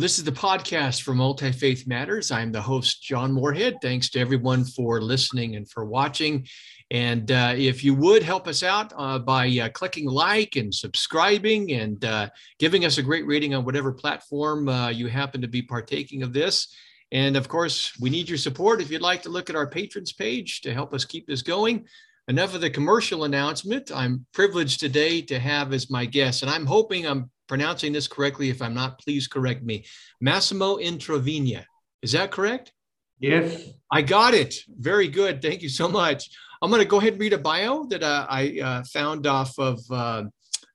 Well, this is the podcast for Multi Faith Matters. I'm the host, John Moorhead. Thanks to everyone for listening and for watching. And uh, if you would help us out uh, by uh, clicking like and subscribing and uh, giving us a great rating on whatever platform uh, you happen to be partaking of this. And of course, we need your support if you'd like to look at our patrons page to help us keep this going. Enough of the commercial announcement. I'm privileged today to have as my guest, and I'm hoping I'm pronouncing this correctly. If I'm not, please correct me. Massimo Introvigna. Is that correct? Yes. I got it. Very good. Thank you so much. I'm going to go ahead and read a bio that uh, I uh, found off of uh,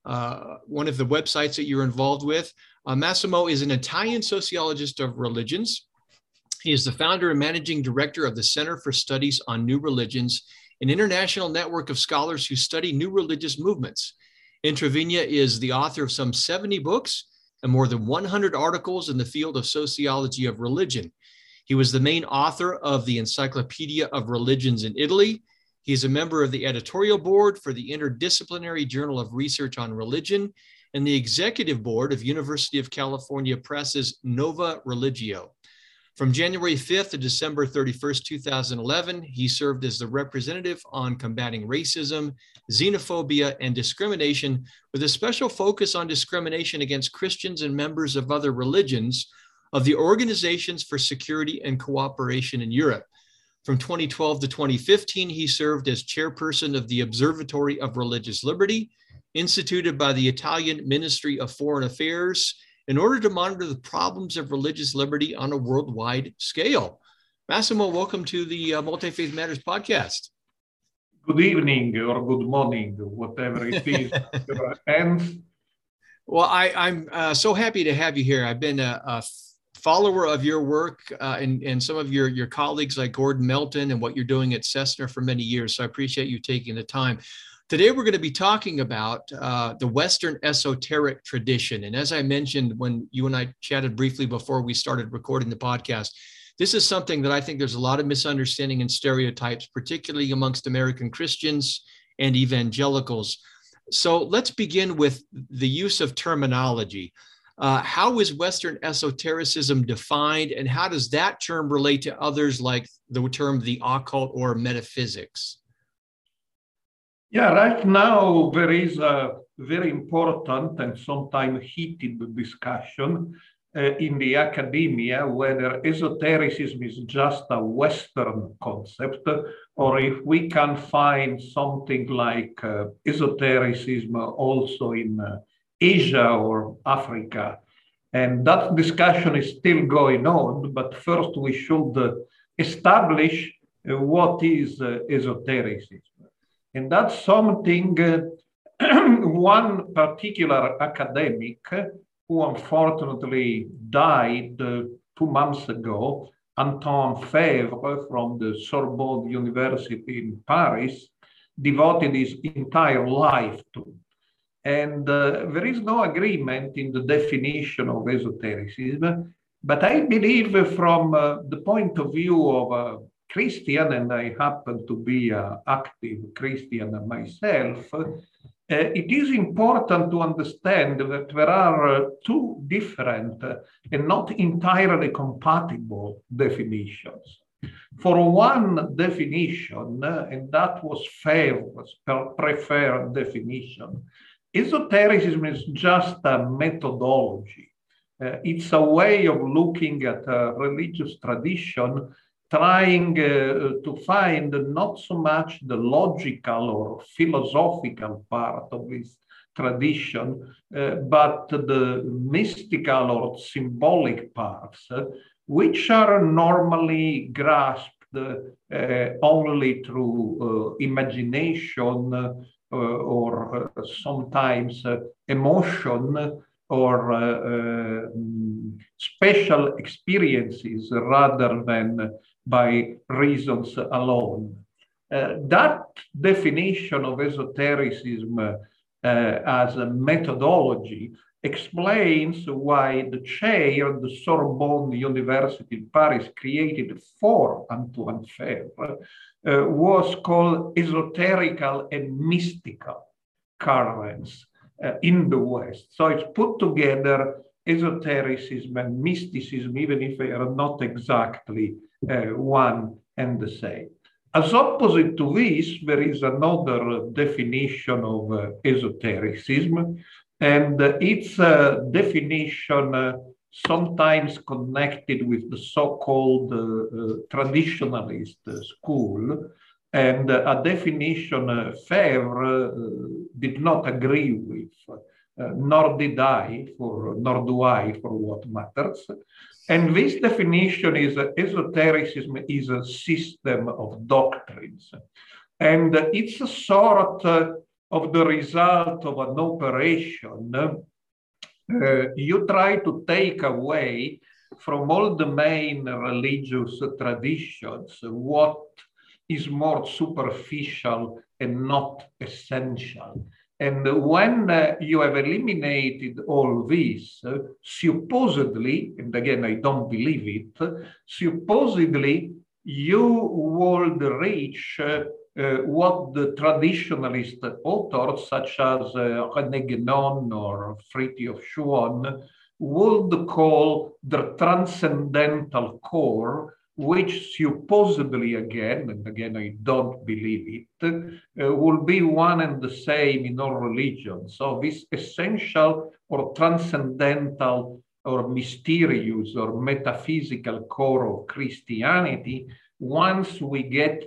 uh one of the websites that you're involved with. Uh, Massimo is an Italian sociologist of religions. He is the founder and managing director of the Center for Studies on New Religions, an international network of scholars who study new religious movements. Introvigna is the author of some 70 books and more than 100 articles in the field of sociology of religion. He was the main author of the Encyclopedia of Religions in Italy. He is a member of the editorial board for the Interdisciplinary Journal of Research on Religion and the executive board of University of California Press's Nova Religio. From January 5th to December 31st, 2011, he served as the representative on combating racism, xenophobia, and discrimination, with a special focus on discrimination against Christians and members of other religions of the Organizations for Security and Cooperation in Europe. From 2012 to 2015, he served as chairperson of the Observatory of Religious Liberty, instituted by the Italian Ministry of Foreign Affairs in order to monitor the problems of religious liberty on a worldwide scale. Massimo, welcome to the uh, Multi Faith Matters podcast. Good evening or good morning, whatever it is. and well, I, am uh, so happy to have you here. I've been a, a follower of your work uh, and, and some of your, your colleagues like Gordon Melton and what you're doing at CESNUR for many years. So I appreciate you taking the time. Today, we're going to be talking about uh, the Western esoteric tradition. And as I mentioned when you and I chatted briefly before we started recording the podcast, this is something that I think there's a lot of misunderstanding and stereotypes, particularly amongst American Christians and evangelicals. So let's begin with the use of terminology. Uh, how is Western esotericism defined, and how does that term relate to others like the term the occult or metaphysics? Yeah, right now there is a very important and sometimes heated discussion uh, in the academia whether esotericism is just a Western concept or if we can find something like uh, esotericism also in uh, Asia or Africa. And that discussion is still going on, but first we should establish uh, what is uh, esotericism. And that's something one particular academic who unfortunately died two months ago, Antoine Faivre from the Sorbonne University in Paris, devoted his entire life to. And uh, there is no agreement in the definition of esotericism, but I believe from uh, the point of view of uh, Christian, and I happen to be an active Christian myself, uh, it is important to understand that there are uh, two different uh, and not entirely compatible definitions. For one definition, uh, and that was Faivre's preferred definition, esotericism is just a methodology. Uh, it's a way of looking at a religious tradition trying uh, to find not so much the logical or philosophical part of this tradition, uh, but the mystical or symbolic parts, uh, which are normally grasped uh, only through uh, imagination uh, or sometimes emotion, or uh, um, special experiences rather than by reasons alone. Uh, that definition of esotericism uh, as a methodology explains why the chair of the Sorbonne University in Paris created for Antoine Faivre uh, was called esoterical and mystical currents uh, in the West. So it's put together esotericism and mysticism, even if they are not exactly one and the same. As opposite to this, there is another definition of uh, esotericism, and uh, its uh, definition uh, sometimes connected with the so-called uh, uh, traditionalist school, and a definition Faivre did not agree with, nor did I, for, nor do I, for what matters. And this definition is uh, esotericism is a system of doctrines. And it's a sort uh, of the result of an operation. Uh, you try to take away from all the main religious traditions what is more superficial and not essential. And when uh, you have eliminated all this, uh, supposedly, and again, I don't believe it, supposedly you would reach uh, uh what the traditionalist authors, such as uh, René Guénon or Frithjof Schuon, would call the transcendental core which supposedly again, and again I don't believe it, uh, will be one and the same in all religions. So this essential or transcendental or mysterious or metaphysical core of Christianity, once we get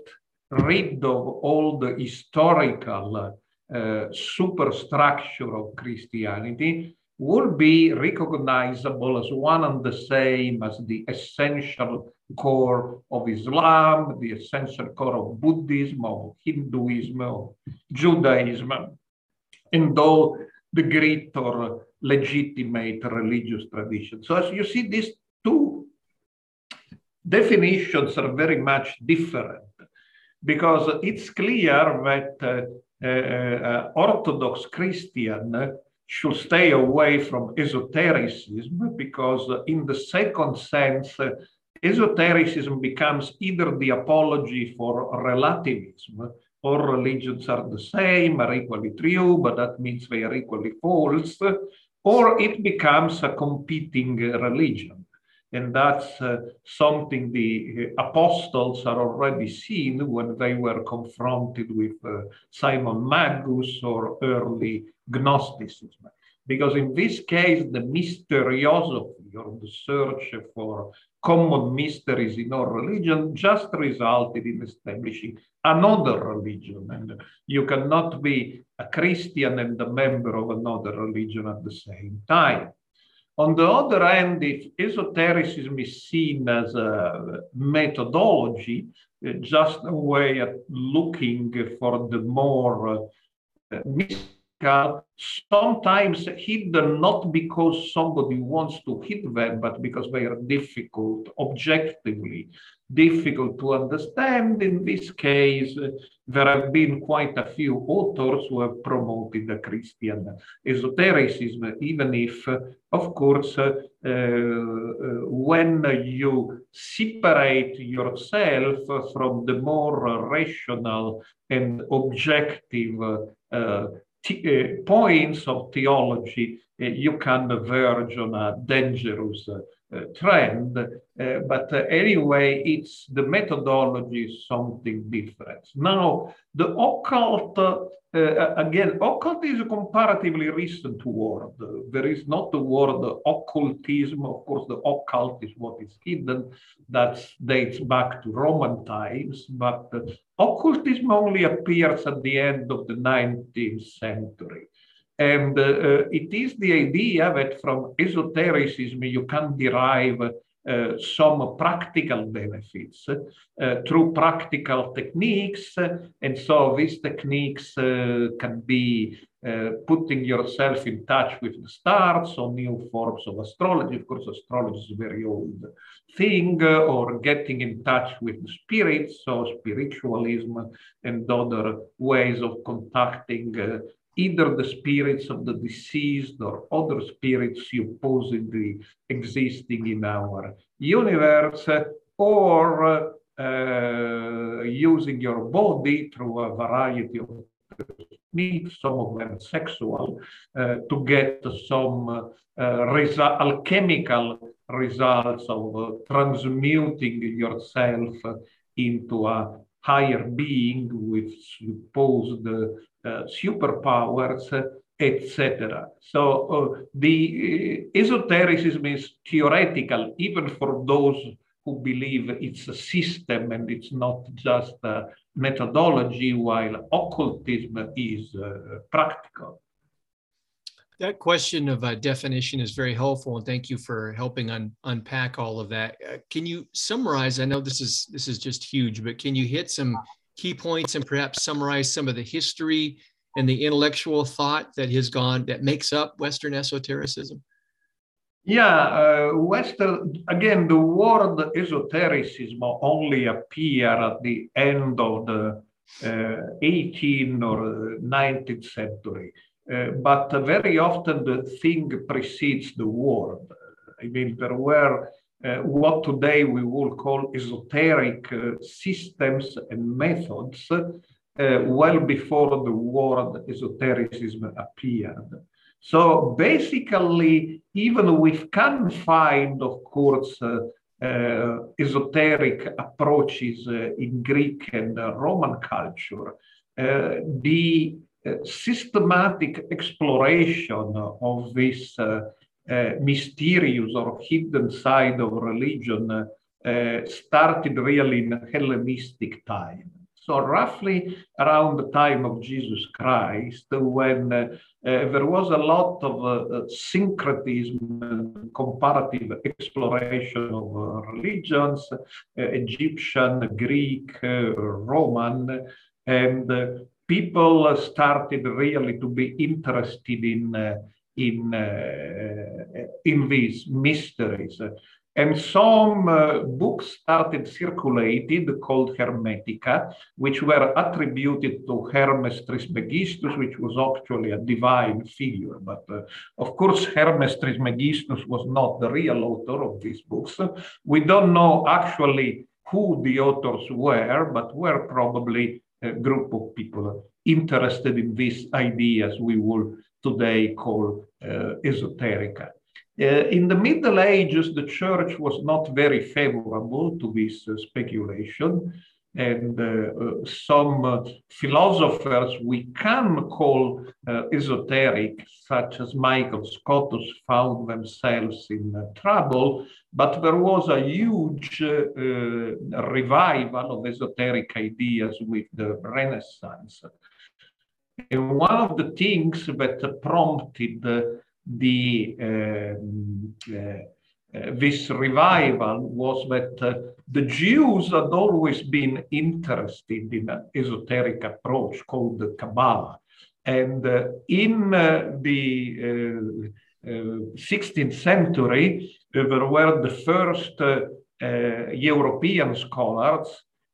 rid of all the historical uh, superstructure of Christianity, will be recognizable as one and the same as the essential core of Islam, the essential core of Buddhism, of Hinduism, of Judaism, and all the great or legitimate religious traditions. So as you see, these two definitions are very much different because it's clear that uh, uh, uh Orthodox Christian should stay away from esotericism because, in the second sense, esotericism becomes either the apology for relativism. All religions are the same, are equally true, but that means they are equally false, or it becomes a competing religion. And that's uh, something the apostles are already seen when they were confronted with uh, Simon Magus or early Gnosticism. Because in this case, the mysteriosophy or the search for common mysteries in our religion just resulted in establishing another religion. And you cannot be a Christian and a member of another religion at the same time. On the other hand, if esotericism is seen as a methodology, just a way of looking for the more uh, sometimes hidden not because somebody wants to hit them, but because they are difficult, objectively difficult to understand. In this case, there have been quite a few authors who have promoted the Christian esotericism, even if, of course, uh, uh, when you separate yourself from the more rational and objective uh, uh, points of theology, uh, you can verge on a dangerous uh, trend. but anyway, it's the methodology is something different. Now, the occult, again, occult is a comparatively recent word. There is not the word occultism. Of course, the occult is what is hidden. That dates back to Roman times. But occultism only appears at the end of the 19th century. And uh, uh, it is the idea that from esotericism you can derive uh, some practical benefits uh, through practical techniques. And so these techniques uh, can be uh, putting yourself in touch with the stars or new forms of astrology. Of course, astrology is a very old thing, uh, or getting in touch with the spirits, so spiritualism and other ways of contacting uh, either the spirits of the deceased or other spirits supposedly existing in our universe, or uh, using your body through a variety of techniques, some of them sexual, uh, to get some uh, resu- alchemical results of uh, transmuting yourself into a higher being with supposed superpowers, etc. So uh, the esotericism is theoretical, even for those who believe it's a system and it's not just a methodology, while occultism is uh, practical. That question of uh, definition is very helpful, and thank you for helping un- unpack all of that. Uh, can you summarize? I know this is this is just huge, but can you hit some key points and perhaps summarize some of the history and the intellectual thought that has gone that makes up Western esotericism? Yeah, uh, Western, again, the word esotericism only appear at the end of the uh, 18th or 19th century. Uh, but very often the thing precedes the word. I mean, there were uh, what today we would call esoteric uh, systems and methods uh, well before the word esotericism appeared. So basically, even we can find, of course, uh, uh, esoteric approaches uh, in Greek and Roman culture. the systematic exploration of this mysterious or hidden side of religion started really in Hellenistic time. So roughly around the time of Jesus Christ, when uh, uh, there was a lot of uh, syncretism and comparative exploration of uh, religions, uh, Egyptian, Greek, uh, Roman, and people started really to be interested in in in these mysteries. And some uh, books started circulated called Hermetica, which were attributed to Hermes Trismegistus, which was actually a divine figure. But uh, of course, Hermes Trismegistus was not the real author of these books. We don't know actually who the authors were, but were probably a group of people interested in these ideas we will today call uh, esoterica. Uh, in the Middle Ages, the church was not very favorable to this uh, speculation. And uh, some philosophers we can call esoteric, such as Michael Scotus, found themselves in trouble. But there was a huge revival of esoteric ideas with the Renaissance. And one of the things that prompted the um, uh, this revival was that uh, the Jews had always been interested in an esoteric approach called the Kabbalah. And uh, in uh, the 16th uh, century, there were the first European scholars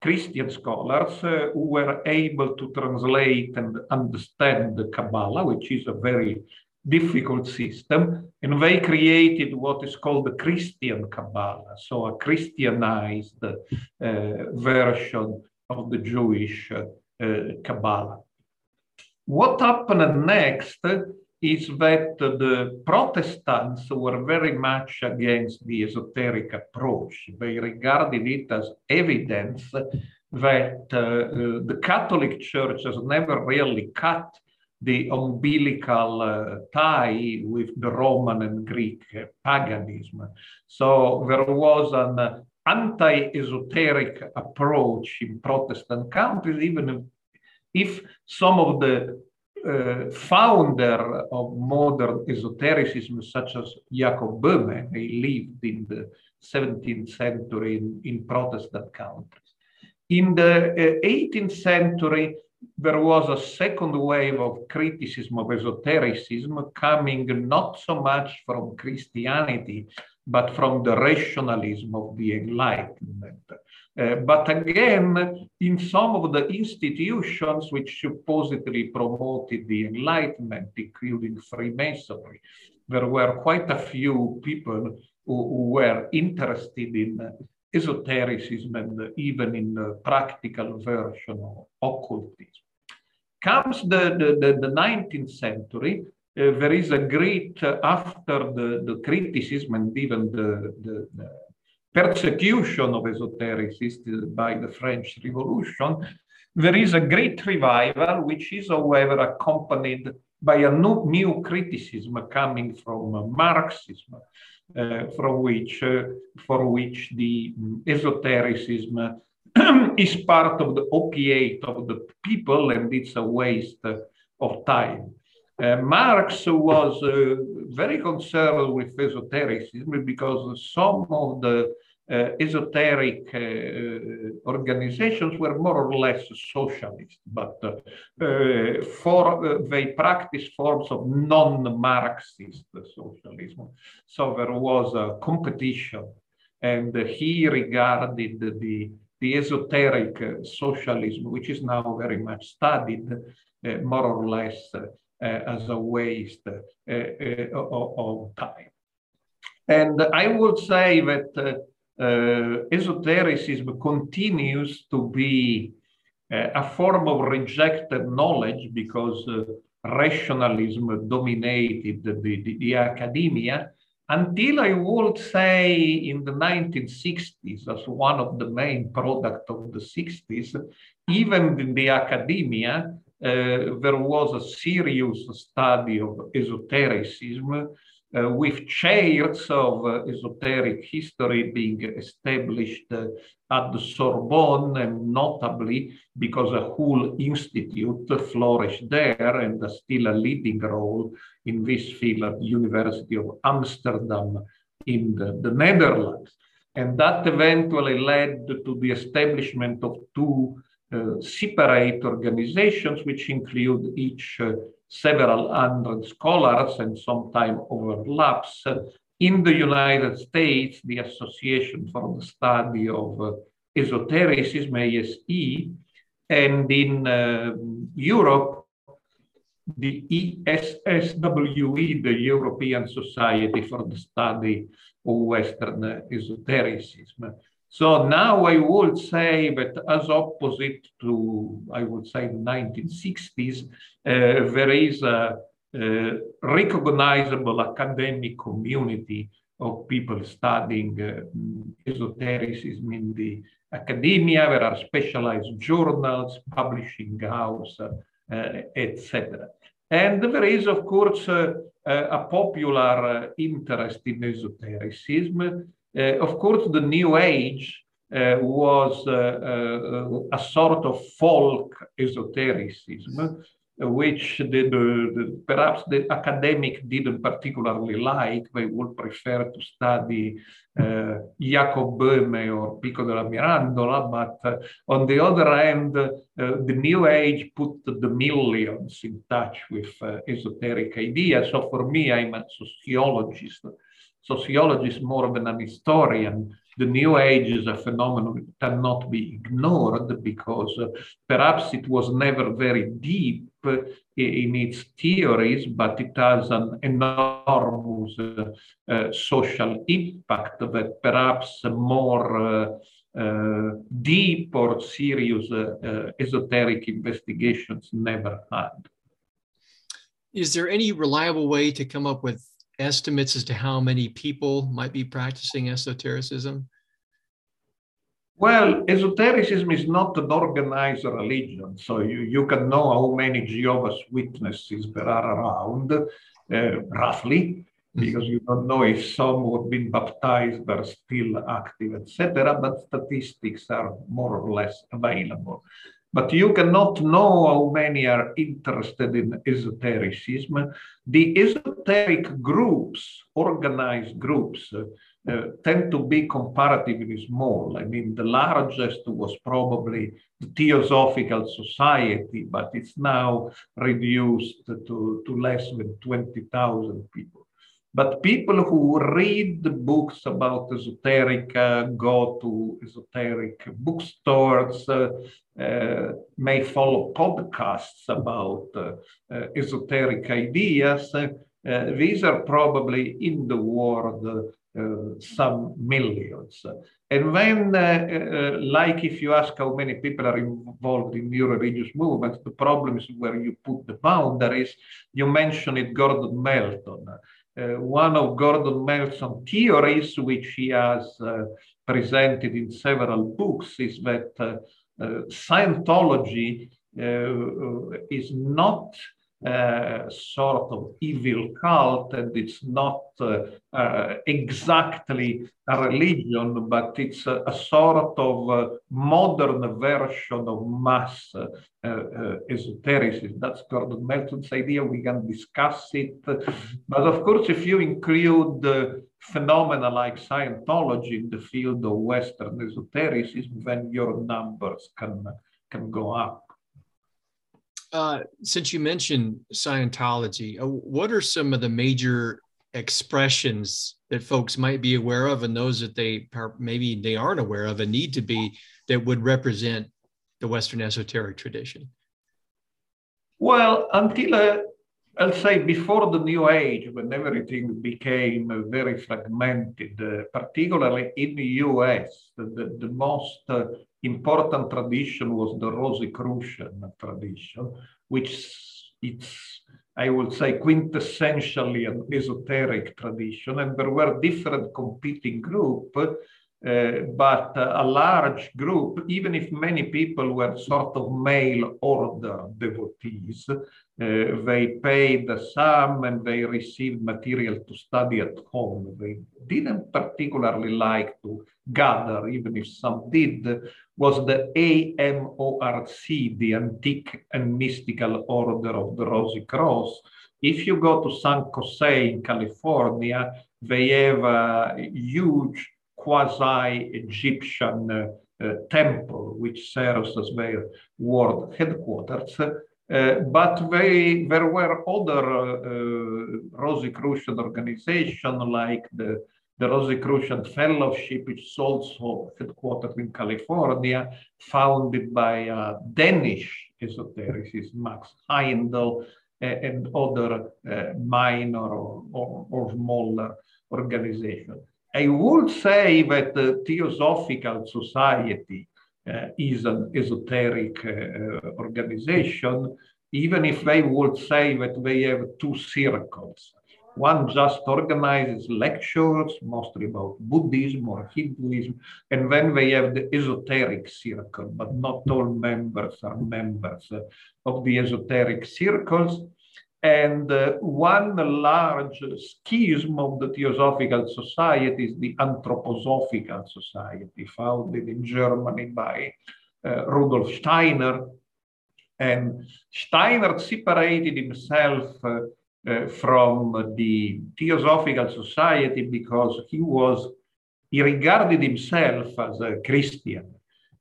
Christian scholars uh, who were able to translate and understand the Kabbalah, which is a very difficult system, and they created what is called the Christian Kabbalah, so a Christianized uh, version of the Jewish uh, Kabbalah. What happened next is that the Protestants were very much against the esoteric approach. They regarded it as evidence that uh, the Catholic Church has never really cut the umbilical uh, tie with the Roman and Greek uh, paganism. So there was an uh, anti-esoteric approach in Protestant countries, even if some of the uh, founder of modern esotericism, such as Jacob Boehme, he lived in the 17th century in, in Protestant countries. In the uh, 18th century, there was a second wave of criticism of esotericism coming not so much from Christianity, but from the rationalism of the Enlightenment. Uh, but again, in some of the institutions which supposedly promoted the Enlightenment, including Freemasonry, there were quite a few people who, who were interested in esotericism and even in the practical version of occultism. Comes the, the, the, the 19th century, uh, there is a great, uh, after the, the criticism and even the, the, the persecution of esotericists by the French Revolution, there is a great revival, which is, however, accompanied by a new, new criticism coming from Marxism, uh, from which, uh, for which the esotericism is part of the opiate of the people and it's a waste of time. Uh, Marx was uh, very concerned with esotericism because some of the uh, Uh, esoteric uh, uh, organizations were more or less socialist, but uh, uh for they practiced forms of non-Marxist socialism. So there was a competition, and he regarded the the esoteric socialism, which is now very much studied, more or less as a waste of time. And I would say that uh, esotericism continues to be uh, a form of rejected knowledge because uh, rationalism dominated the, the, the, academia until I would say in the 1960s, as one of the main products of the 60s, even in the academia, uh, there was a serious study of esotericism with chairs of uh, esoteric history being established uh, at the Sorbonne, and notably because a whole institute flourished there and still a leading role in this field at the University of Amsterdam in the, the Netherlands. And that eventually led to the establishment of two uh, separate organizations, which include each uh, several hundred scholars and sometimes overlaps. In the United States, the Association for the Study of uh, Esotericism, ASE, and in uh, Europe, the ESSWE, the European Society for the Study of Western Esotericism. So now I would say that as opposite to, I would say, the 1960s, uh, there is a, a, recognizable academic community of people studying uh, esotericism in the academia. There are specialized journals, publishing house, uh, etc. And there is, of course, uh, a popular uh, interest in esotericism. Uh, of course, the New Age uh, was uh, a sort of folk esotericism, which the, the, perhaps the academic didn't particularly like. They would prefer to study uh, Jacob Boehme or Pico della Mirandola, but uh, on the other hand, uh, the New Age put the millions in touch with esoteric ideas. So for me, I'm a sociologist sociologist more than an historian, the New Age is a phenomenon that cannot be ignored because uh, perhaps it was never very deep uh, in its theories, but it has an enormous uh, uh social impact that perhaps more uh, uh, deep or serious esoteric investigations never had. Is there any reliable way to come up with estimates as to how many people might be practicing esotericism? Well, esotericism is not an organized religion, so you, you can know how many Jehovah's Witnesses there are around, uh, roughly, mm-hmm. because you don't know if some who have been baptized are still active, etc. But statistics are more or less available. But you cannot know how many are interested in esotericism. The esoteric groups, organized groups, uh, tend to be comparatively small. I mean, the largest was probably the Theosophical Society, but it's now reduced to, to less than 20,000 people. But people who read the books about esoteric, uh, go to esoteric bookstores, uh, uh, may follow podcasts about uh, uh, esoteric ideas. Uh, these are probably in the world some millions. And uh, like if you ask how many people are involved in new religious movements, the problem is where you put the boundaries. You mentioned it, Gordon Melton. Uh, one of Gordon Melton's theories, which he has uh, presented in several books, is that uh, Scientology is not uh, sort of evil cult, and it's not uh, uh, exactly a religion, but it's a, a sort of uh, modern version of mass uh, esotericism. That's Gordon Melton's idea. We can discuss it. But of course, if you include phenomena like Scientology in the field of Western esotericism, then your numbers can, can go up. Uh, since you mentioned Scientology, uh, what are some of the major expressions that folks might be aware of, and those that they maybe they aren't aware of and need to be that would represent the Western esoteric tradition? Well, until uh, I'll say before the New Age, when everything became uh, very fragmented, uh, particularly in the US, the, the, the most important tradition was the Rosicrucian tradition, which it's, I would say, quintessentially an esoteric tradition. And there were different competing groups but uh, a large group, even if many people were sort of mail order devotees, uh, they paid the sum and they received material to study at home. They didn't particularly like to gather, even if some did, was the AMORC, the Antique and Mystical Order of the Rosy Cross. If you go to San Jose in California, they have a huge quasi-Egyptian uh, uh, temple, which serves as their world headquarters. Uh, but they, there were other uh, Rosicrucian organizations like the, the Rosicrucian Fellowship, which is also headquartered in California, founded by a Danish esotericist, Max Heindel, and other uh, minor or, or, or smaller organizations. I would say that the Theosophical Society uh, is an esoteric uh, organization, even if they would say that they have two circles. One just organizes lectures, mostly about Buddhism or Hinduism, and then they have the esoteric circle, but not all members are members of the esoteric circles. And uh, one large schism of the Theosophical Society is the Anthroposophical Society, founded in Germany by uh, Rudolf Steiner. And Steiner separated himself uh, uh from the Theosophical Society because he was, he regarded himself as a Christian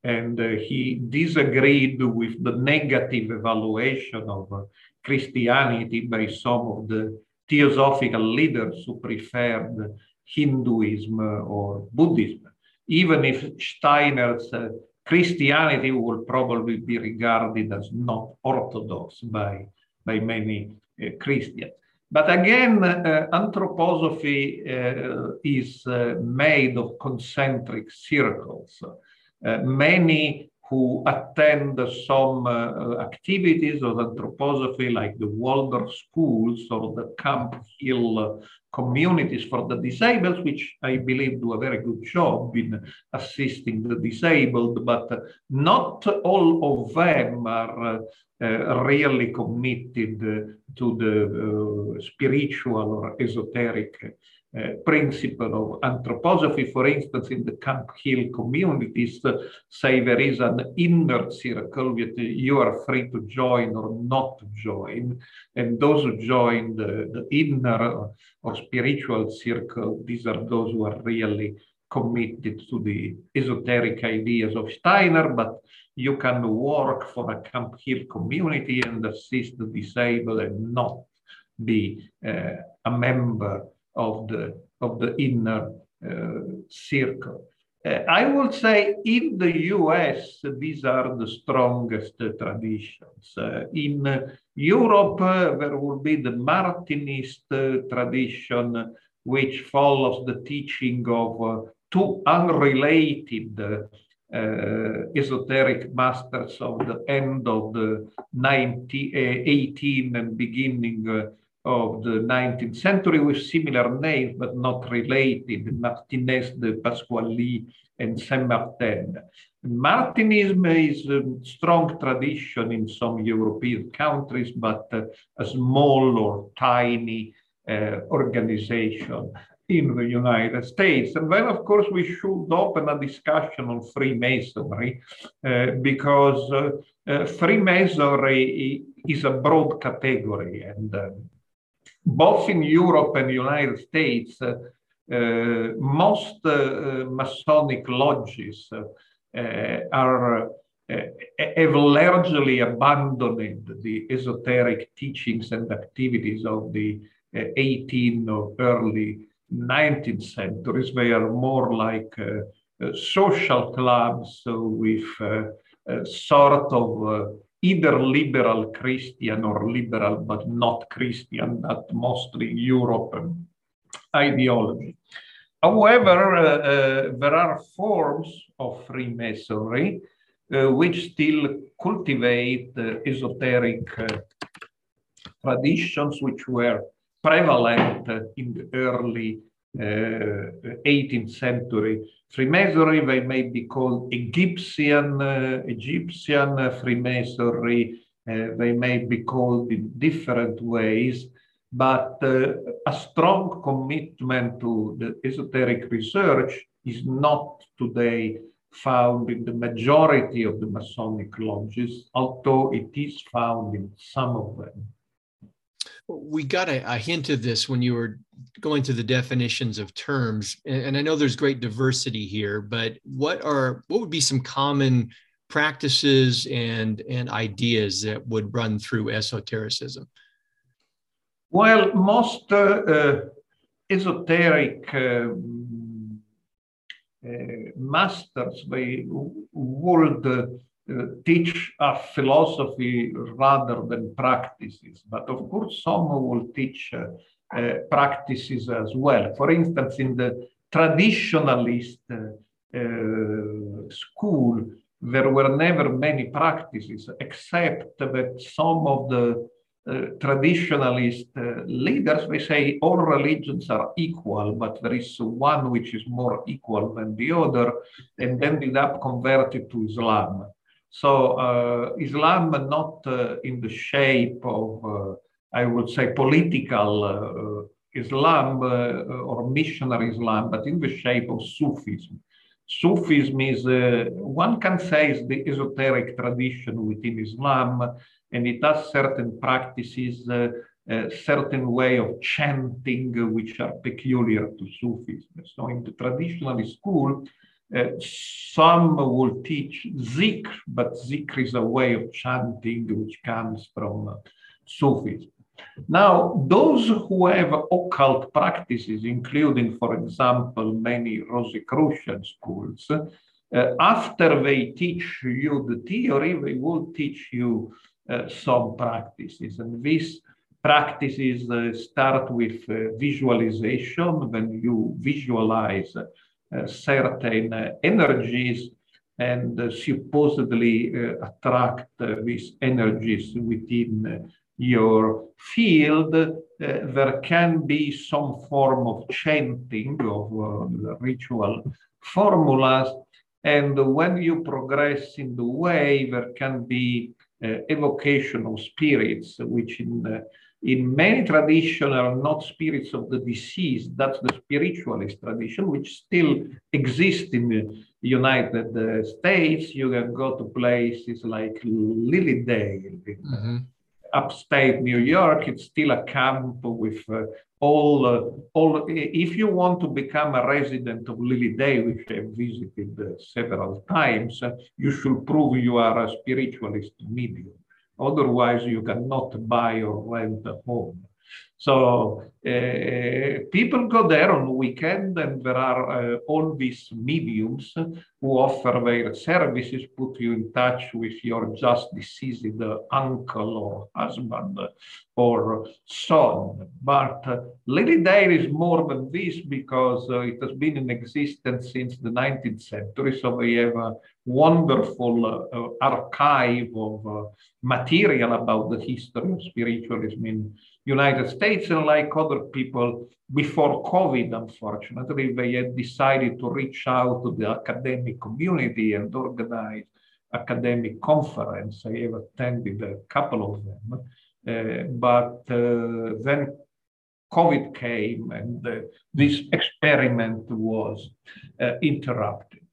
and uh, he disagreed with the negative evaluation of uh, Christianity by some of the theosophical leaders who preferred Hinduism or Buddhism. Even if Steiner's uh, Christianity will probably be regarded as not orthodox by, by many uh, Christians. But again, uh, anthroposophy uh, is uh, made of concentric circles. Uh, many who attend some uh, activities of anthroposophy like the Waldorf schools or the Camp Hill communities for the disabled, which I believe do a very good job in assisting the disabled, but not all of them are uh, really committed to the spiritual or esoteric uh, principle of anthroposophy. For instance, in the Camp Hill communities, say there is an inner circle that you are free to join or not to join. And those who join the, the inner or, or spiritual circle, these are those who are really committed to the esoteric ideas of Steiner, but you can work for a Camp Hill community and assist the disabled and not be uh, a member of the, of the inner uh, circle. Uh, I would say in the US, these are the strongest traditions. Uh, in Europe, there will be the Martinist tradition, which follows the teaching of two unrelated uh, esoteric masters of the end of the 19, uh, 18 and beginning uh, of the 19th century with similar names but not related, Martinez de Pasqually and Saint-Martin. Martinism is a strong tradition in some European countries, but uh, a small or tiny uh, organization in the United States. And then, of course, we should open a discussion on Freemasonry uh, because uh, uh, Freemasonry is a broad category and um, both in Europe and the United States, uh, uh, most uh, Masonic lodges uh, uh, are uh, have largely abandoned the esoteric teachings and activities of the 18th or early 19th centuries. They are more like social clubs with sort of either liberal Christian or liberal but not Christian, but mostly European ideology. However, uh, uh, there are forms of Freemasonry uh, which still cultivate esoteric uh, traditions which were prevalent in the early 18th uh, century Freemasonry. They may be called Egyptian, uh, Egyptian Freemasonry. Uh, they may be called in different ways, but a strong commitment to the esoteric research is not today found in the majority of the Masonic lodges, although it is found in some of them we got a, a, hint of this when you were going to the definitions of terms and, i know there's great diversity here but what are what would be some common practices and and ideas that would run through esotericism? Well most uh, uh, esoteric um, uh, masters they would uh, uh, teach a philosophy rather than practices. But of course, some will teach uh, uh, practices as well. For instance, in the traditionalist school, there were never many practices, except that some of the uh, traditionalist uh, leaders, they say all religions are equal, but there is one which is more equal than the other, and ended up converted to Islam. So uh, Islam not uh, in the shape of, uh, I would say, political Islam or missionary Islam, but in the shape of Sufism. Sufism is, uh, one can say, is the esoteric tradition within Islam, and it has certain practices, uh, a certain way of chanting, which are peculiar to Sufism. So in the traditional school, uh, some will teach zikr, but zikr is a way of chanting which comes from uh, Sufism. Now, those who have occult practices, including, for example, many Rosicrucian schools, uh, after they teach you the theory, they will teach you uh, some practices. And these practices uh, start with visualization, when you visualize certain uh, energies and uh, supposedly attract these energies within your field, uh, there can be some form of chanting of uh, ritual formulas. And when you progress in the way, there can be uh, evocation of spirits, which in uh, in many traditions are not spirits of the deceased. That's the spiritualist tradition, which still exists in the United uh, States. You can go to places like Lily Dale, mm-hmm. upstate New York. It's still a camp with uh, all, uh, all. If you want to become a resident of Lily Dale, which I've visited uh, several times, uh, you should prove you are a spiritualist medium. Otherwise, you cannot buy or rent a home. So uh, people go there on weekend and there are uh, all these mediums who offer their services, put you in touch with your just deceased uncle or husband or son. But uh, Lily Dale is more than this because it has been in existence since the 19th century. So we have wonderful uh, archive of uh, material about the history of spiritualism in United States. And like other people before COVID, unfortunately, they had decided to reach out to the academic community and organize academic conference. I have attended a couple of them. Uh, but uh, then COVID came and uh, this experiment was uh, interrupted.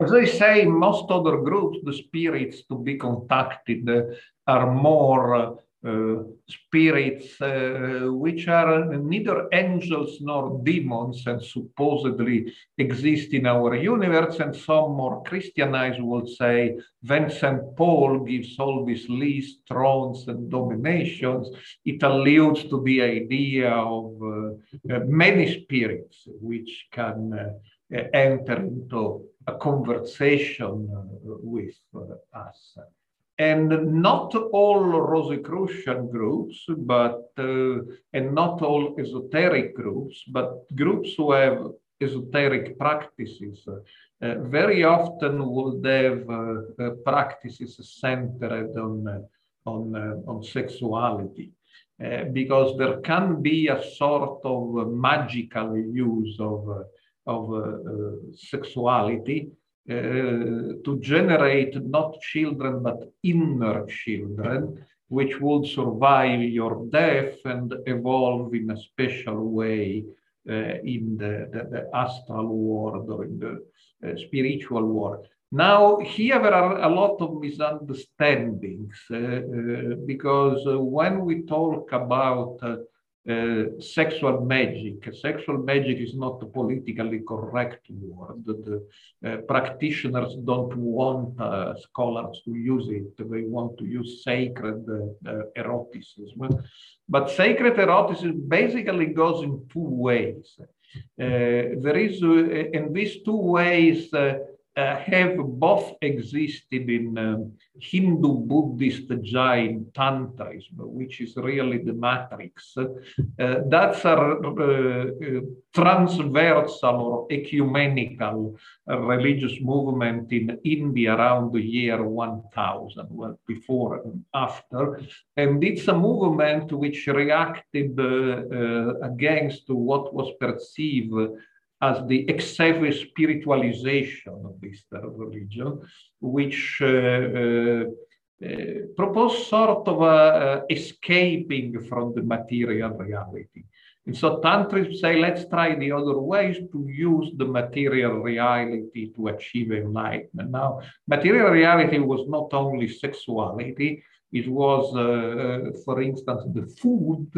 As I say, most other groups, the spirits to be contacted uh, are more uh, spirits uh, which are neither angels nor demons and supposedly exist in our universe. And some more Christianized will say St. Paul gives all these lists, thrones, and dominations, it alludes to the idea of uh, many spirits which can enter into a conversation with us and not all Rosicrucian groups, but uh, and not all esoteric groups, but groups who have esoteric practices. Uh, very often would have uh, uh practices centered on uh, on uh, on sexuality, because there can be a sort of magical use of of sexuality uh, to generate not children but inner children which would survive your death and evolve in a special way uh, in the, the, the, astral world or in the uh, spiritual world. Now, here there are a lot of misunderstandings uh, uh, because when we talk about uh, sexual magic. Sexual magic is not a politically correct word. The uh, practitioners don't want uh, scholars to use it. They want to use sacred uh, eroticism. But sacred eroticism basically goes in two ways. there is, in these two ways, uh, have both existed in um, Hindu, Buddhist, Jain, Tantrism, which is really the matrix. Uh, that's a uh, transversal or ecumenical religious movement in India around the year 1000, well, before and after. And it's a movement which reacted against what was perceived as the excessive spiritualization of this religion, which uh, uh, uh, propose sort of escaping from the material reality. And so Tantras say, let's try the other ways to use the material reality to achieve enlightenment. Now, material reality was not only sexuality, it was, uh, uh, for instance, the food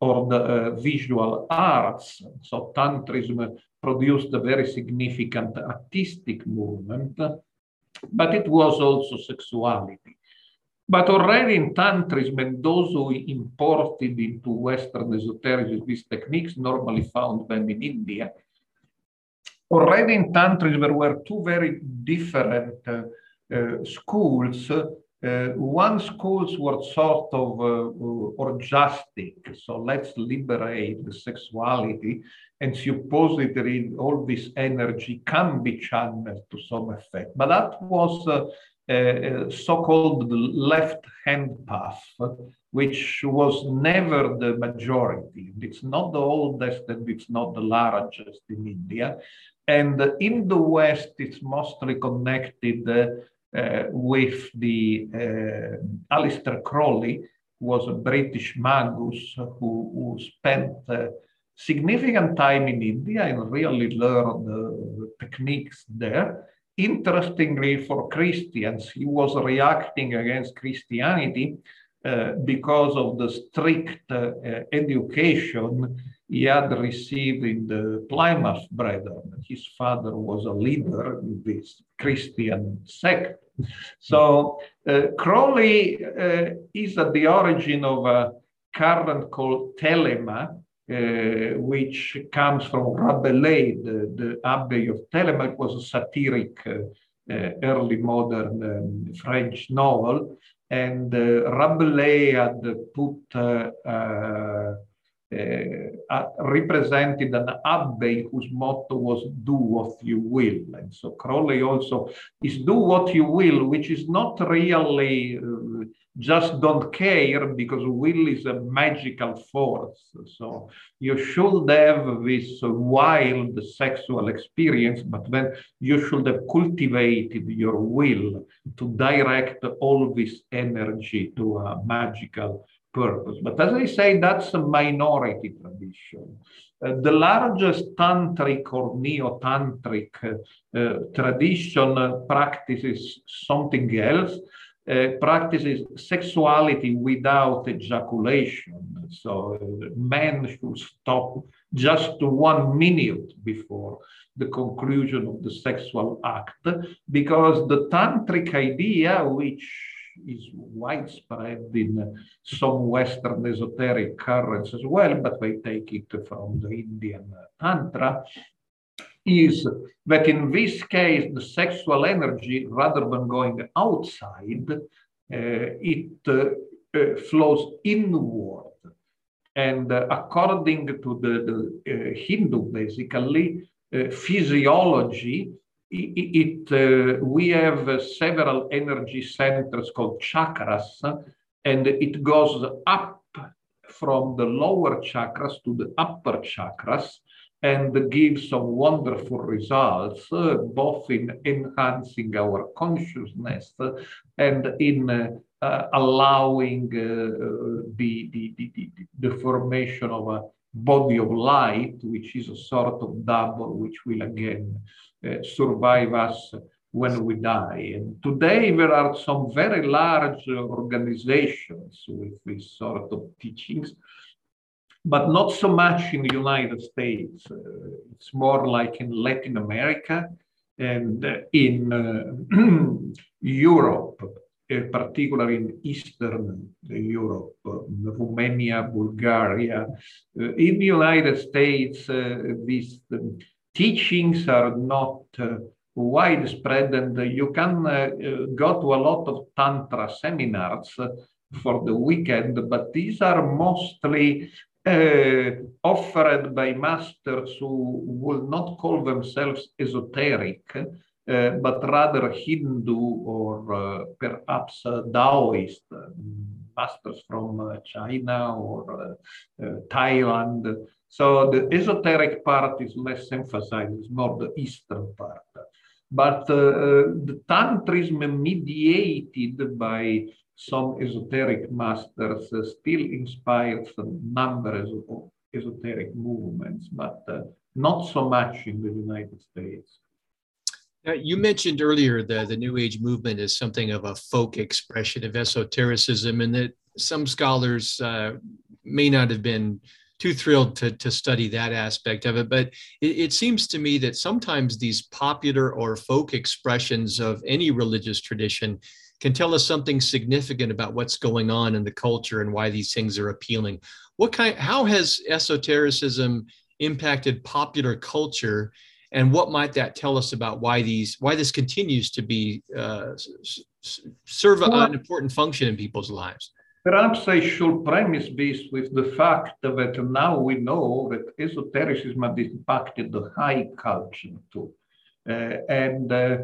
or the uh, visual arts. So Tantrism produced a very significant artistic movement, but it was also sexuality. But already in Tantrism, and those who imported into Western esotericism these techniques normally found them in India. Already in Tantrism, there were two very different uh, uh, schools uh, one schools were sort of uh, orgiastic, so let's liberate the sexuality, and supposedly all this energy can be channeled to some effect. But that was uh, uh, so-called left-hand path, which was never the majority. It's not the oldest and it's not the largest in India. And in the West, it's mostly connected uh, with the uh, Aleister Crowley, who was a British magus who, who spent uh, significant time in India and really learned the techniques there. Interestingly, for Christians, he was reacting against Christianity uh, because of the strict uh, education he had received in the Plymouth Brethren. His father was a leader in this Christian sect. So uh, Crowley uh, is at the origin of a current called Thelema, uh, which comes from Rabelais, the, the Abbey of Thelema. It was a satiric uh, uh, early modern um, French novel. And uh, Rabelais had put uh, represented an abbey whose motto was do what you will. And so Crowley also is do what you will, which is not really uh, just don't care because will is a magical force. So you should have this wild sexual experience, but then you should have cultivated your will to direct all this energy to a magical purpose. But as I say, that's a minority tradition. Uh, the largest tantric or neo-tantric uh, uh, tradition practices something else, practices sexuality without ejaculation. So men should stop just one minute before the conclusion of the sexual act, because the tantric idea, which is widespread in some Western esoteric currents as well, but they take it from the Indian Tantra, is that in this case, the sexual energy, rather than going outside, uh, it uh, uh, flows inward. And uh, according to the, the uh, Hindu, basically, uh, physiology it, uh, we have uh, several energy centers called chakras, and it goes up from the lower chakras to the upper chakras and gives some wonderful results, uh, both in enhancing our consciousness and in uh, uh, allowing uh, the, the, the, the, formation of a body of light, which is a sort of double, which will again uh, survive us when we die. And today there are some very large organizations with this sort of teachings, but not so much in the United States. Uh, it's more like in Latin America and uh, in uh, Europe, particularly in Eastern Europe, Romania, Bulgaria. in the United States, these teachings are not uh, widespread and you can go to a lot of tantra seminars for the weekend but these are mostly uh, offered by masters who will not call themselves esoteric, but rather Hindu or uh, perhaps Taoist masters from China or Thailand. So the esoteric part is less emphasized, it's more the Eastern part. But uh, uh, the Tantrism mediated by some esoteric masters uh, still inspires a number of esoteric movements, but uh, not so much in the United States. Now, you mentioned earlier the, the New Age movement is something of a folk expression of esotericism, and that some scholars uh, may not have been too thrilled to, to study that aspect of it. But it, it, seems to me that sometimes these popular or folk expressions of any religious tradition can tell us something significant about what's going on in the culture and why these things are appealing. What kind, how has esotericism impacted popular culture? And what might that tell us about why these, why this continues to be uh, serve an important function in people's lives? Perhaps I should premise this with the fact that now we know that esotericism has impacted the high culture too. Uh, and uh,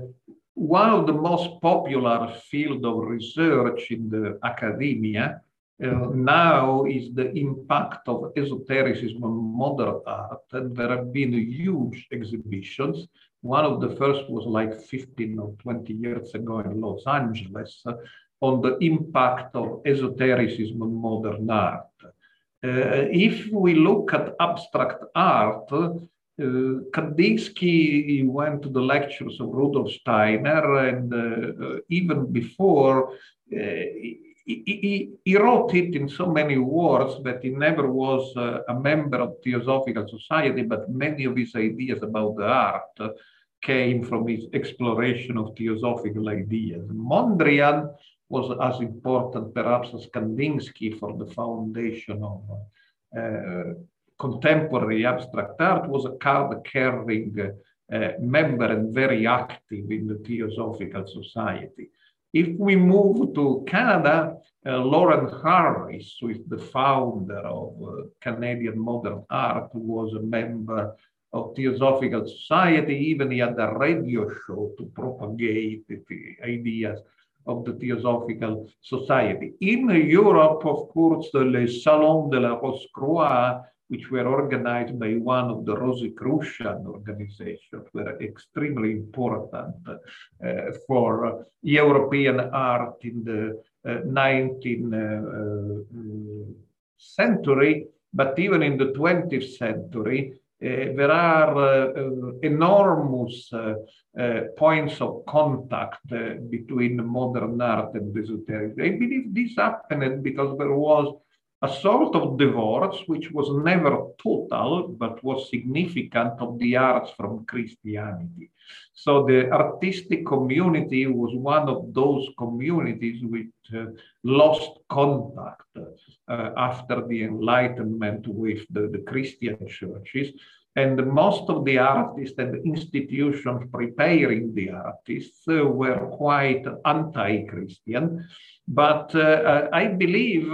one of the most popular field of research in the academia uh, now is the impact of esotericism on modern art. And there have been huge exhibitions. One of the first was like 15 or 20 years ago in Los Angeles uh, on the impact of esotericism on modern art. Uh, if we look at abstract art, uh, Kandinsky went to the lectures of Rudolf Steiner, and uh, even before, he, he, wrote it in so many words that he never was uh, a member of Theosophical Society, but many of his ideas about the art came from his exploration of theosophical ideas. Mondrian was as important, perhaps, as Kandinsky for the foundation of uh, contemporary abstract art, was a card-carrying uh, member and very active in the Theosophical Society. If we move to Canada, uh, Lawren Harris, who is the founder of uh, Canadian Modern Art, was a member of Theosophical Society. Even he had a radio show to propagate the ideas of the Theosophical Society. In Europe, of course, the Salon de la Rose-Croix, which were organized by one of the Rosicrucian organizations, were extremely important uh, for European art in the uh, 19th uh, century, but even in the 20th century, uh, there are uh, enormous uh, points of contact between modern art and esoteric. I believe this happened because there was a sort of divorce, which was never total, but was significant of the arts from Christianity. So the artistic community was one of those communities which uh, lost contact uh, after the Enlightenment with the, the Christian churches. And most of the artists and institutions preparing the artists uh, were quite anti-Christian. But uh, uh I believe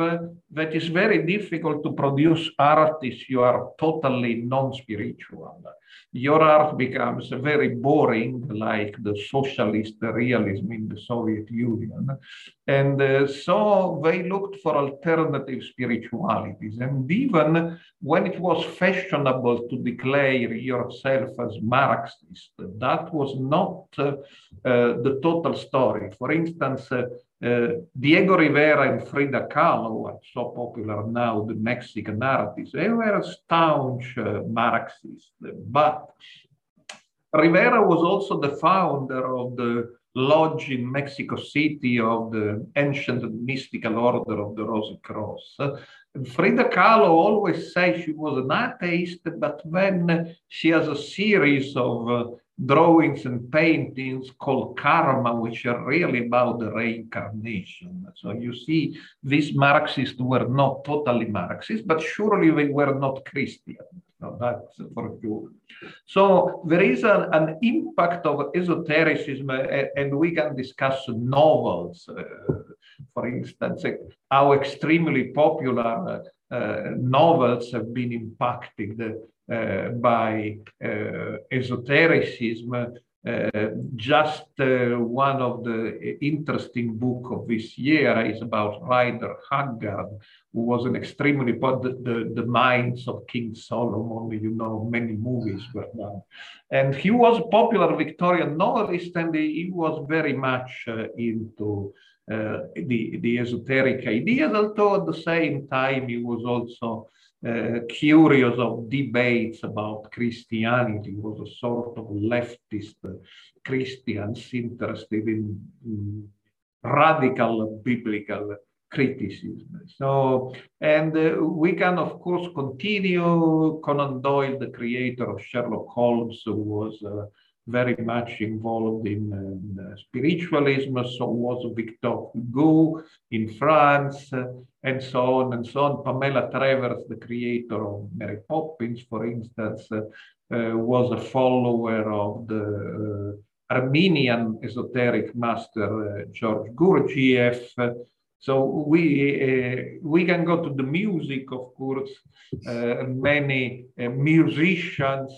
that it's very difficult to produce artists who are totally non-spiritual your art becomes very boring, like the socialist realism in the Soviet Union. And uh, so they looked for alternative spiritualities. And even when it was fashionable to declare yourself as Marxist, that was not uh, uh, the total story. For instance, uh, Diego Rivera and Frida Kahlo are so popular now, the Mexican artists. They were staunch uh, Marxists, but Rivera was also the founder of the lodge in Mexico City of the ancient mystical order of the Rosy Cross. Frida Kahlo always says she was an atheist, but then she has a series of uh, drawings and paintings called karma, which are really about the reincarnation. So you see, these Marxists were not totally Marxist, but surely they were not Christian. So that's for sure. So there is an, an impact of esotericism, uh, and we can discuss novels, uh, for instance, how extremely popular uh, novels have been impacted uh, by uh, esotericism. Uh, just one of the interesting book of this year is about Rider Haggard, who was an extremely the, the, the mines of King Solomon. You know, many movies were done, and he was a popular Victorian novelist, and he, he was very much into uh, the, the esoteric ideas, although at the same time he was also uh, curious of debates about Christianity, was a sort of leftist uh, Christians interested in, in radical biblical criticism. So, and uh, we can, of course, continue. Conan Doyle, the creator of Sherlock Holmes, who was uh, very much involved in, uh, spiritualism, so was Victor Hugo in France, and so on and so on. Pamela Travers, the creator of Mary Poppins, for instance, uh, uh was a follower of the uh, Armenian esoteric master uh, George Gurdjieff. So we we can go to the music, of course. many musicians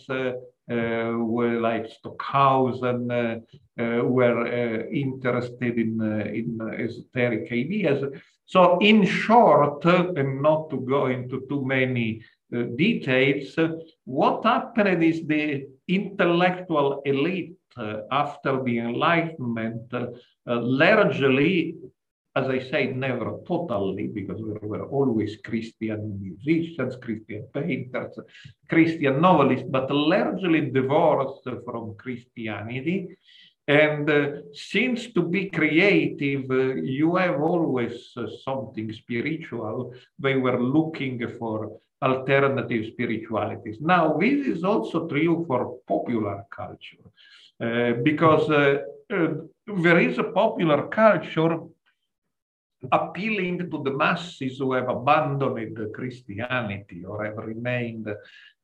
uh, were like Stockhausen, uh, uh, were interested in, in esoteric ideas. So in short, and not to go into too many uh, details, what happened is the intellectual elite uh, after the Enlightenment uh, largely as I say, never totally, because we were always Christian musicians, Christian painters, Christian novelists, but largely divorced from Christianity. And uh, since to be creative, uh, you have always uh, something spiritual, they were looking for alternative spiritualities. Now, this is also true for popular culture, uh, because uh, uh, there is a popular culture appealing to the masses who have abandoned Christianity or have remained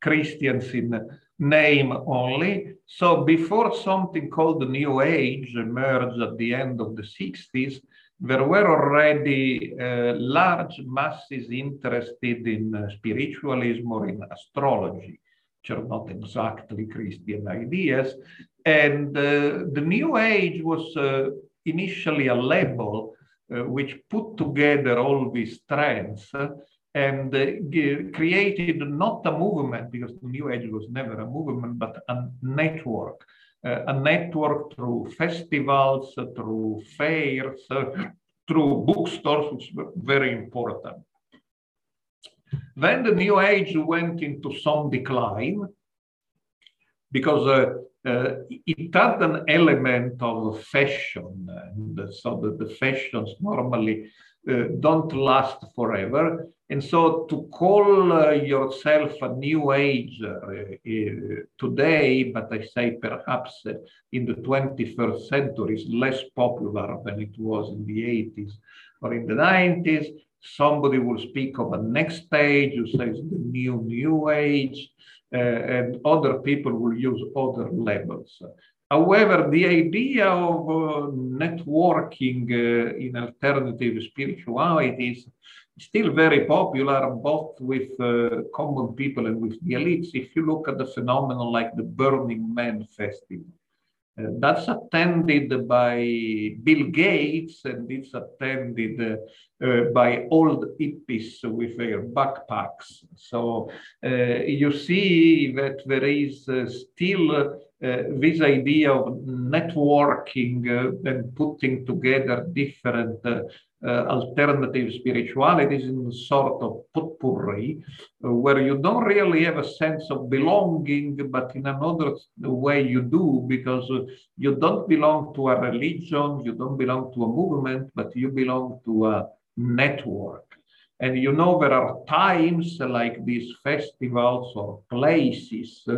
Christians in name only. So before something called the New Age emerged at the end of the 60s, there were already uh, large masses interested in uh, spiritualism or in astrology, which are not exactly Christian ideas. And uh, the New Age was uh, initially a label uh, which put together all these trends and uh, created not a movement, because the New Age was never a movement, but a network. a network through festivals, through fairs, through bookstores, which were very important. Then the New Age went into some decline because uh, uh, it had an element of fashion, and so the fashions normally uh, don't last forever. And so to call uh, yourself a new age uh, today, but I say perhaps in the 21st century is less popular than it was in the 80s or in the 90s. Somebody will speak of a next stage who says the new new age. Uh, and other people will use other labels. However, the idea of uh, networking uh, in alternative spiritualities still very popular, both with uh, common people and with the elites. If you look at the phenomenon like the Burning Man Festival, uh, that's attended by Bill Gates and it's attended uh, uh, by old hippies with their backpacks. So you see that there is still uh, this idea of networking uh, and putting together different uh, alternative spiritualities in a sort of potpourri, where you don't really have a sense of belonging, but in another way you do, because you don't belong to a religion, you don't belong to a movement, but you belong to a network. And you know, there are times like these festivals or places uh,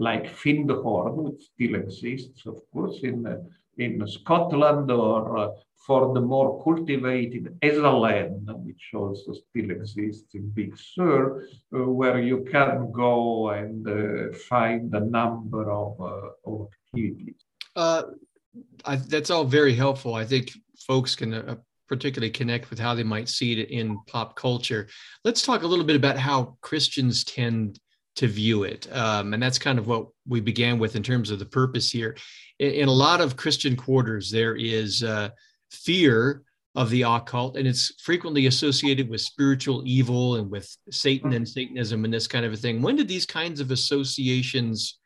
like Findhorn, which still exists, of course, in, uh, in Scotland, or uh, for the more cultivated Esalen, which also still exists in Big Sur, uh, where you can go and uh, find a number of, uh, of activities. I, that's all very helpful. I think folks can particularly connect with how they might see it in pop culture. Let's talk a little bit about how Christians tend to view it. Um, and that's kind of what we began with in terms of the purpose here. In, in a lot of Christian quarters, there is uh, fear of the occult, and it's frequently associated with spiritual evil and with Satan and Satanism and this kind of a thing. When did these kinds of associations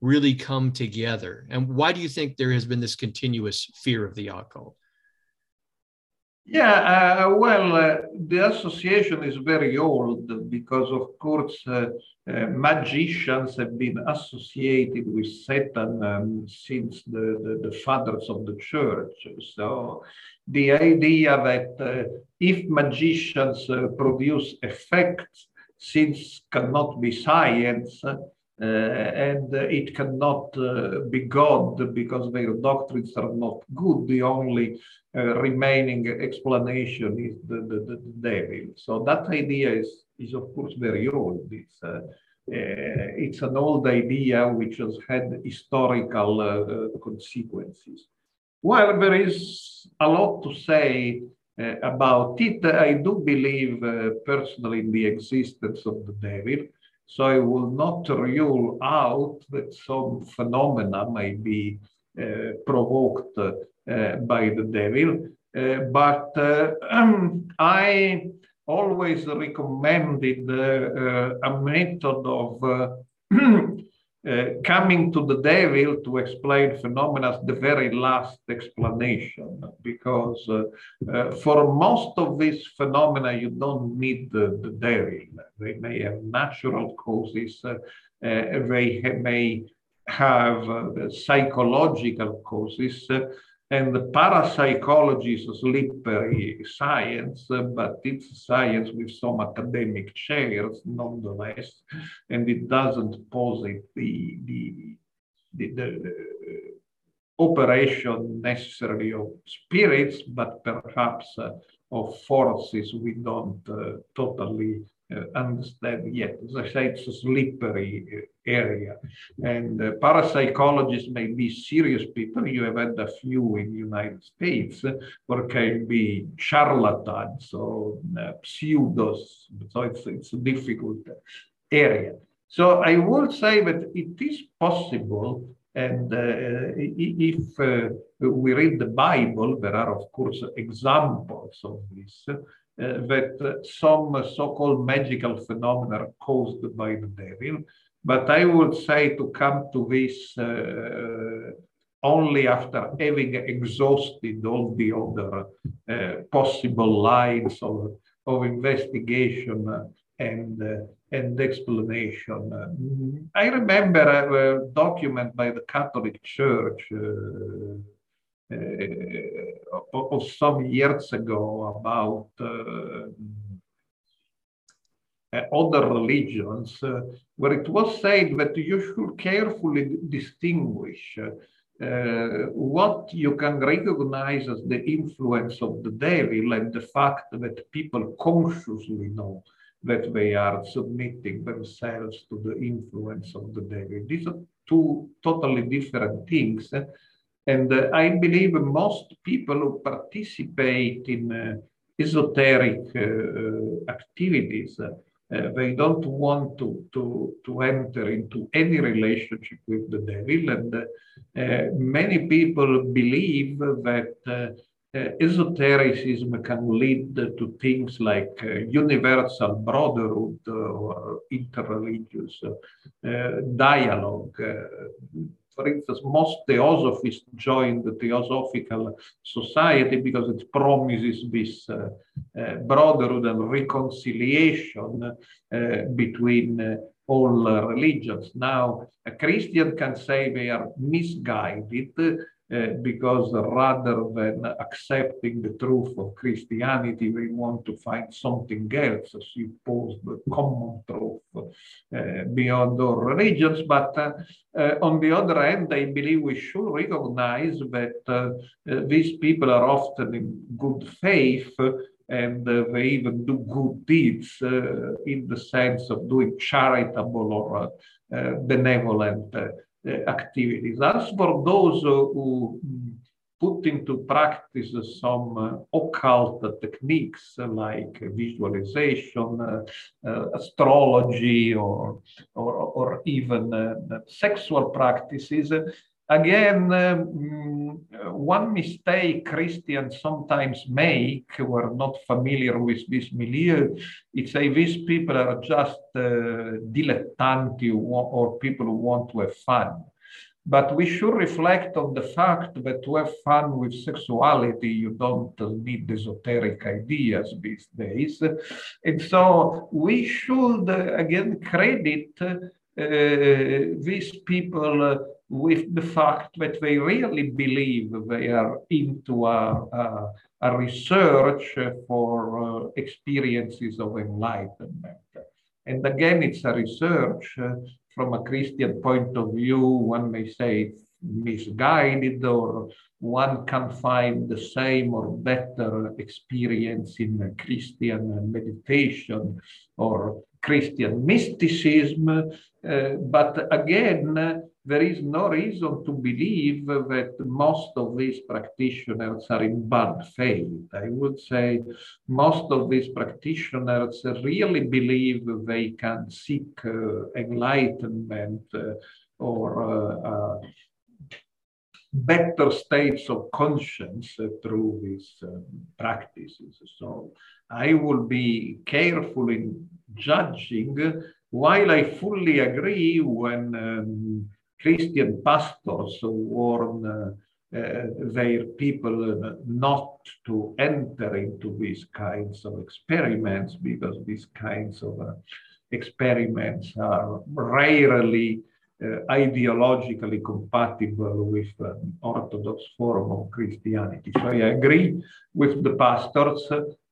really come together? And why do you think there has been this continuous fear of the occult? Yeah, uh, well, uh, the association is very old because, of course, uh, uh magicians have been associated with Satan um, since the, the, the, fathers of the church. So, the idea that uh, if magicians uh, produce effects, since cannot be science, and it cannot uh, be God because their doctrines are not good. The only uh, remaining explanation is the, the, the, devil. So that idea is, is of course very old. It's, uh, it's an old idea which has had historical uh, consequences. Well, there is a lot to say uh, about it. I do believe personally in the existence of the devil. So I will not rule out that some phenomena may be uh, provoked uh, by the devil. but um, I always recommended a method of uh, coming to the devil to explain phenomena the very last explanation because uh, uh, for most of these phenomena you don't need the, the devil. They may have natural causes uh, uh, they may have psychological causes and the parapsychology is a slippery science, but it's science with some academic chairs nonetheless, and it doesn't posit the, the, the, the operation necessarily of spirits, but perhaps uh, of forces we don't uh, totally understand yet. As I say, it's a slippery uh, area. And uh, parapsychologists may be serious people. You have had a few in the United States, or can be charlatans or uh, pseudos. So it's, it's a difficult area. So I would say that it is possible and uh, if uh, we read the Bible, there are, of course, examples of this. Uh, that uh, some so-called magical phenomena are caused by the devil. But I would say to come to this uh, only after having exhausted all the other uh, possible lines of, of investigation and, uh, and explanation. I remember a, a, document by the Catholic Church uh, of some years ago about uh, uh, other religions, where it was said that you should carefully distinguish uh, what you can recognize as the influence of the devil and the fact that people consciously know that they are submitting themselves to the influence of the devil. These are two totally different things. And uh, I believe most people who participate in uh, esoteric uh, activities, they don't want to, to, to enter into any relationship with the devil. And many people believe that uh, esotericism can lead to things like uh, universal brotherhood or interreligious uh, dialogue for instance, most theosophists join the Theosophical Society because it promises this uh, uh, brotherhood and reconciliation uh, between uh, all religions. Now, a Christian can say they are misguided because rather than accepting the truth of Christianity, we want to find something else, as you pose the common truth uh, beyond all religions. But uh, uh, on the other hand, I believe we should recognize that uh, these people are often in good faith and uh, they even do good deeds uh, in the sense of doing charitable or uh, benevolent uh, Eh, activities. As for those who mm, put into practice some uh, occult techniques eh, like visualization, astrology, or, or, or even sexual practices, again, um, one mistake Christians sometimes make who are not familiar with this milieu is say these people are just uh, dilettanti or people who want to have fun. But we should reflect on the fact that to have fun with sexuality, you don't need esoteric ideas these days. And so we should, uh, again, credit uh, these people uh, with the fact that they really believe they are into a, a, a research for uh, experiences of enlightenment. And again, it's a research uh, from a Christian point of view, one may say misguided, or one can find the same or better experience in Christian meditation or Christian mysticism. Uh, but again, there is no reason to believe that most of these practitioners are in bad faith. I would say most of these practitioners really believe they can seek uh, enlightenment uh, or uh, uh better states of conscience uh, through these uh, practices. So I will be careful in judging, while I fully agree when um, Christian pastors warn uh, uh, their people not to enter into these kinds of experiments because these kinds of uh, experiments are rarely uh, ideologically compatible with uh, Orthodox form of Christianity. So I agree with the pastors,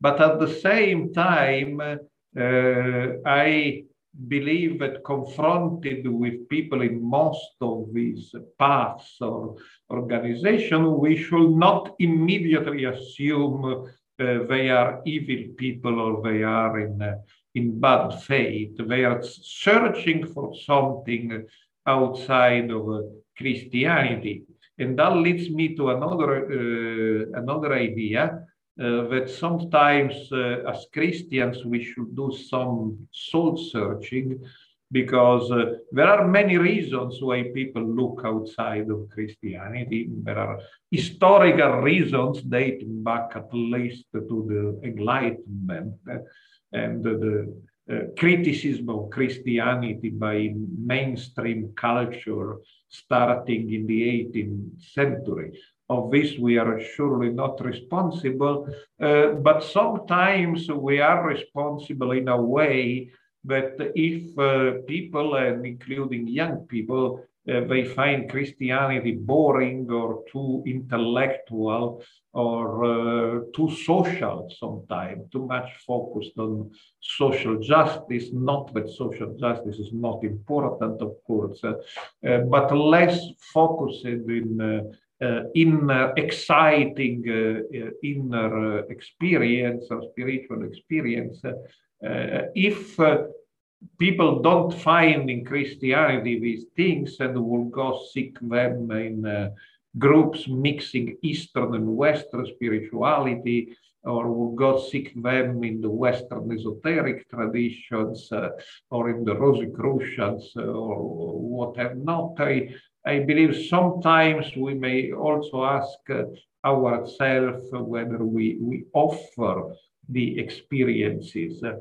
but at the same time, uh, I believe that confronted with people in most of these paths or organization, we should not immediately assume uh, they are evil people or they are in, uh, in bad faith. They are searching for something outside of uh, Christianity. And that leads me to another, uh, another idea uh, that sometimes uh, as Christians we should do some soul searching because uh, there are many reasons why people look outside of Christianity. There are historical reasons dating back at least to the Enlightenment and the uh, criticism of Christianity by mainstream culture starting in the 18th century. Of this, we are surely not responsible, uh, but sometimes we are responsible in a way that if uh, people, and including young people, uh, they find Christianity boring or too intellectual or uh, too social sometimes, too much focused on social justice. Not that social justice is not important, of course, uh, but less focused in uh, Uh, inner exciting uh, uh, inner experience or spiritual experience. if people don't find in Christianity these things and will go seek them in uh, groups mixing Eastern and Western spirituality, or will go seek them in the Western esoteric traditions uh, or in the Rosicrucians uh, or whatever not. I, I believe sometimes we may also ask uh, ourselves whether we, we offer the experiences uh,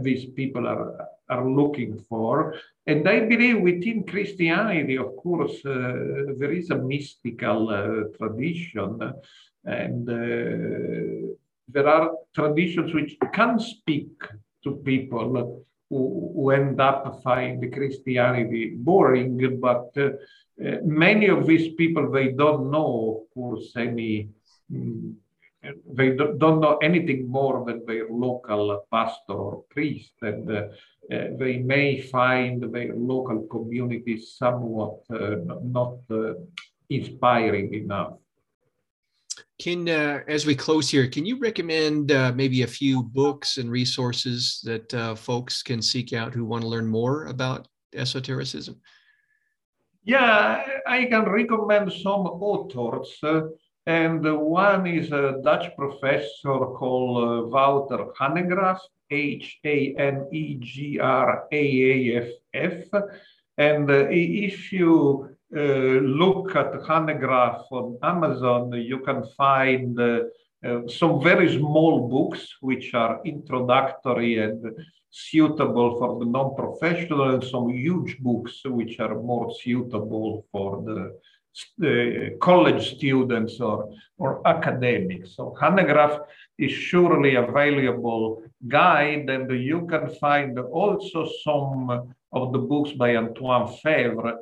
these people are are looking for. And I believe within Christianity, of course, uh, there is a mystical uh, tradition, and uh, there are traditions which can speak to people who, end up finding Christianity boring, but uh, many of these people, they don't know, of course, any mm, they don't know anything more than their local pastor or priest, and uh, they may find their local community somewhat uh, not uh, inspiring enough. Can, uh, as we close here, can you recommend uh, maybe a few books and resources that uh, folks can seek out who want to learn more about esotericism? Yeah, I can recommend some authors. and one is a Dutch professor called Wouter Hanegraaff, H A N E G R A A F F. And uh, if you uh, look at Hanegraaff on Amazon, you can find uh, uh, some very small books which are introductory and suitable for the non-professional and some huge books which are more suitable for the uh, college students or, or academics. So Hanegraaff is surely a valuable guide and you can find also some of the books by Antoine Faivre,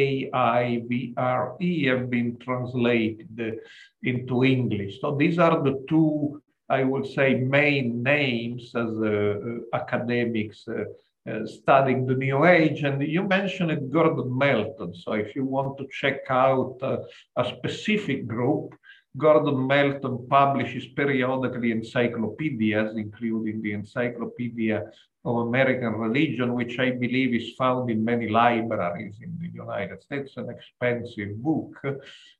F-A-I-V-R-E have been translated into English. So these are the two, I would say, main names as uh, academics uh, uh, studying the New Age. And you mentioned Gordon Melton. So if you want to check out uh, a specific group, Gordon Melton publishes periodically encyclopedias, including the Encyclopedia of American Religion, which I believe is found in many libraries in the United States, an expensive book,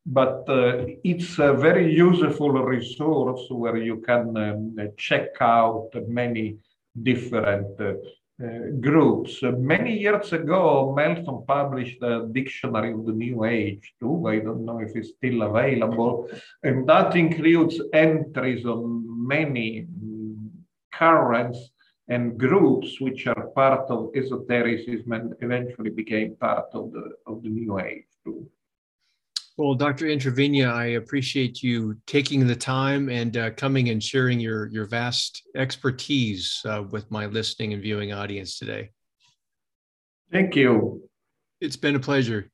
but uh, it's a very useful resource where you can um, check out many different uh, uh, groups. Many years ago, Melton published a dictionary of the New Age too. I don't know if it's still available. And that includes entries on many mm, currents and groups which are part of esotericism and eventually became part of the, of the New Age group. Well, Dr. Introvigne, I appreciate you taking the time and uh, coming and sharing your, your vast expertise uh, with my listening and viewing audience today. Thank you. It's been a pleasure.